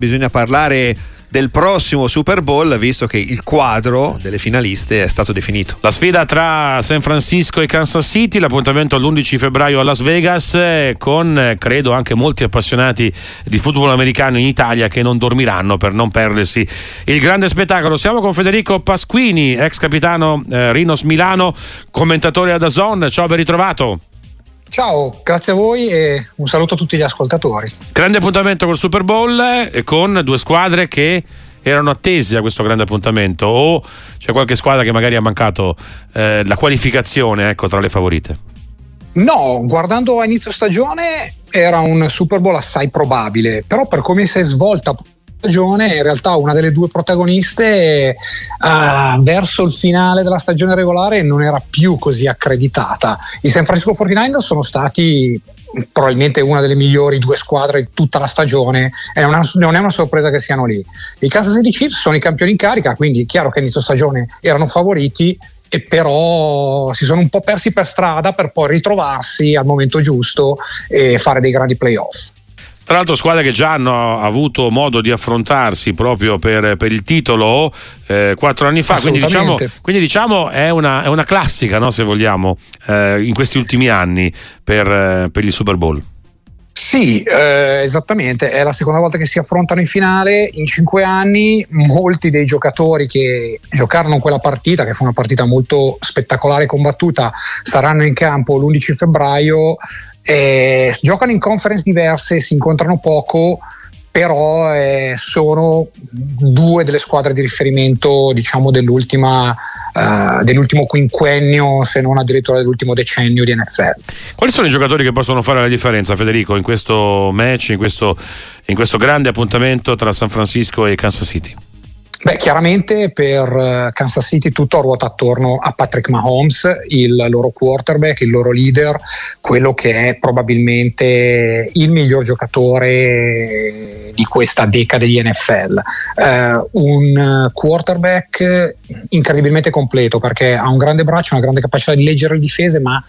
Bisogna parlare del prossimo Super Bowl visto che il quadro delle finaliste è stato definito. La sfida tra San Francisco e Kansas City, l'appuntamento l'11 febbraio a Las Vegas con credo anche molti appassionati di football americano in Italia che non dormiranno per non perdersi il grande spettacolo. Siamo con Federico Pasquini, ex capitano eh, Rinos Milano, commentatore ad Azon. Ciao, ben ritrovato. Ciao, grazie a voi e un saluto a tutti gli ascoltatori. Grande appuntamento col Super Bowl e con due squadre che erano attese a questo grande appuntamento o c'è qualche squadra che magari ha mancato eh, la qualificazione ecco, tra le favorite? No, guardando a inizio stagione era un Super Bowl assai probabile, però per come si è svolta stagione in realtà una delle due protagoniste uh, verso il finale della stagione regolare non era più così accreditata. I San Francisco 49ers sono stati probabilmente una delle migliori due squadre di tutta la stagione. E non, non è una sorpresa che siano lì. I Kansas City Chiefs sono i campioni in carica quindi è chiaro che inizio stagione erano favoriti e però si sono un po' persi per strada per poi ritrovarsi al momento giusto e fare dei grandi playoff. Tra l'altro squadre che già hanno avuto modo di affrontarsi proprio per, per il titolo eh, quattro anni fa, quindi diciamo, quindi diciamo, è, una, è una classica no, se vogliamo eh, in questi ultimi anni per, eh, per il Super Bowl. Sì, eh, esattamente, è la seconda volta che si affrontano in finale, in cinque anni molti dei giocatori che giocarono quella partita, che fu una partita molto spettacolare e combattuta, saranno in campo l'11 febbraio eh, giocano in conference diverse, si incontrano poco, però eh, sono due delle squadre di riferimento diciamo, dell'ultima, uh, dell'ultimo quinquennio, se non addirittura dell'ultimo decennio di NFL. Quali sono i giocatori che possono fare la differenza, Federico, in questo match, in questo, in questo grande appuntamento tra San Francisco e Kansas City? Beh, chiaramente per eh, Kansas City tutto ruota attorno a Patrick Mahomes, il loro quarterback, il loro leader, quello che è probabilmente il miglior giocatore di questa decade di NFL. Eh, un quarterback incredibilmente completo perché ha un grande braccio, una grande capacità di leggere le difese, ma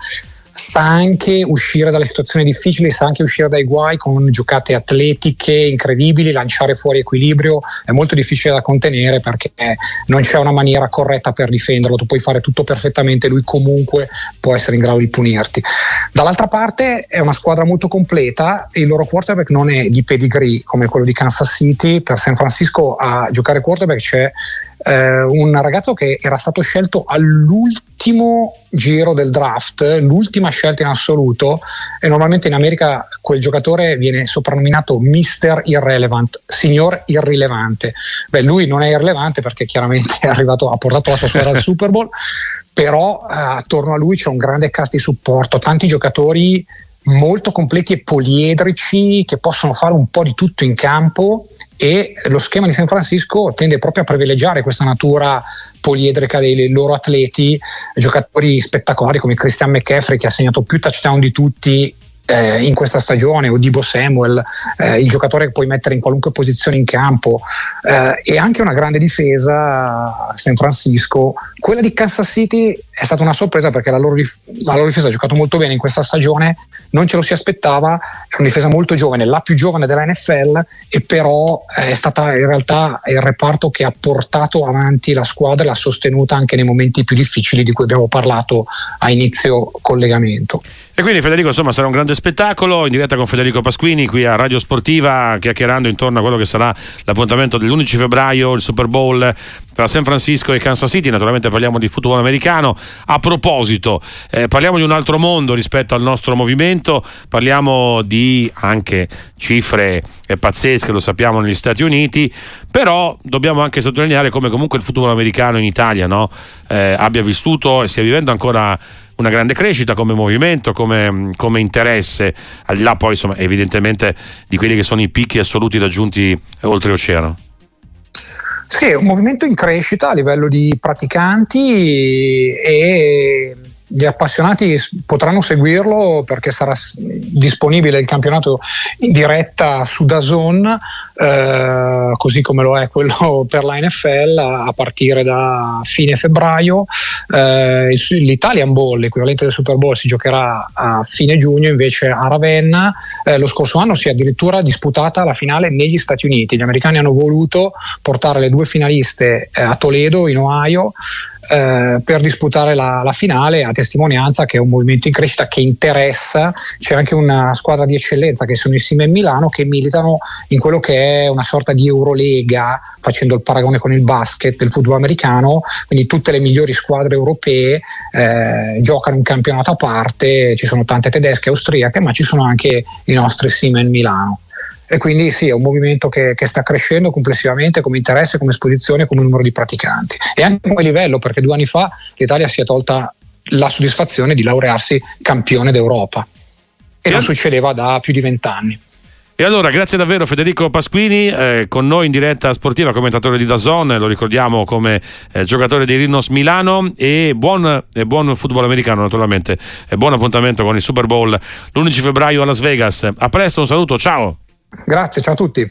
sa anche uscire dalle situazioni difficili, sa anche uscire dai guai con giocate atletiche incredibili, lanciare fuori equilibrio, è molto difficile da contenere perché non c'è una maniera corretta per difenderlo, tu puoi fare tutto perfettamente, lui comunque può essere in grado di punirti. Dall'altra parte è una squadra molto completa, il loro quarterback non è di pedigree come quello di Kansas City, per San Francisco a giocare quarterback c'è eh, un ragazzo che era stato scelto all'ultimo giro del draft, l'ultima scelta in assoluto e normalmente in America quel giocatore viene soprannominato Mister Irrelevant, signor irrilevante. Beh, lui non è irrilevante perché chiaramente è arrivato, ha portato la sua squadra al Super Bowl, però eh, attorno a lui c'è un grande cast di supporto, tanti giocatori molto completi e poliedrici che possono fare un po' di tutto in campo e lo schema di San Francisco tende proprio a privilegiare questa natura poliedrica dei loro atleti, giocatori spettacolari come Christian McCaffrey che ha segnato più touchdown di tutti eh, in questa stagione, o Dibo Samuel, eh, il giocatore che puoi mettere in qualunque posizione in campo, eh, e anche una grande difesa San Francisco. Quella di Kansas City è stata una sorpresa perché la loro, dif- la loro, difesa ha giocato molto bene in questa stagione, non ce lo si aspettava, è una difesa molto giovane, la più giovane della NFL, e però è stata in realtà il reparto che ha portato avanti la squadra e l'ha sostenuta anche nei momenti più difficili di cui abbiamo parlato a inizio collegamento. E quindi Federico insomma sarà un grande spettacolo in diretta con Federico Pasquini qui a Radio Sportiva chiacchierando intorno a quello che sarà l'appuntamento dell'11 febbraio, il Super Bowl tra San Francisco e Kansas City, naturalmente parliamo di football americano. A proposito, eh, parliamo di un altro mondo rispetto al nostro movimento, parliamo di anche cifre pazzesche, lo sappiamo negli Stati Uniti, però dobbiamo anche sottolineare come comunque il football americano in Italia no? eh, abbia vissuto e stia vivendo ancora una grande crescita come movimento, come, come, interesse, al di là poi insomma evidentemente di quelli che sono i picchi assoluti raggiunti oltreoceano. Sì, è un movimento in crescita a livello di praticanti e gli appassionati potranno seguirlo perché sarà disponibile il campionato in diretta su Dazon, eh, così come lo è quello per la NFL a partire da fine febbraio. Eh, L'Italian Bowl, l'equivalente del Super Bowl, si giocherà a fine giugno invece a Ravenna. Eh, lo scorso anno si è addirittura disputata la finale negli Stati Uniti. Gli americani hanno voluto portare le due finaliste eh, a Toledo, in Ohio, eh, per disputare la, la, finale a testimonianza che è un movimento in crescita che interessa, c'è anche una squadra di eccellenza che sono insieme a Milano che militano in quello che è una sorta di Eurolega, facendo il paragone con il basket del football americano, quindi tutte le migliori squadre europee eh, giocano un campionato a parte, ci sono tante tedesche, austriache, ma ci sono anche i nostri Siemens Milano e quindi sì, è un movimento che, che, sta crescendo complessivamente come interesse, come esposizione, come numero di praticanti e anche come livello, perché due anni fa l'Italia si è tolta la soddisfazione di laurearsi campione d'Europa e non succedeva da più di vent'anni. E allora, grazie davvero Federico Pasquini, eh, con noi in diretta sportiva, commentatore di Dazon, lo ricordiamo come eh, giocatore di Rinos Milano e buon, e buon football americano naturalmente, e buon appuntamento con il Super Bowl l'11 febbraio a Las Vegas. A presto, un saluto, ciao! Grazie, ciao a tutti.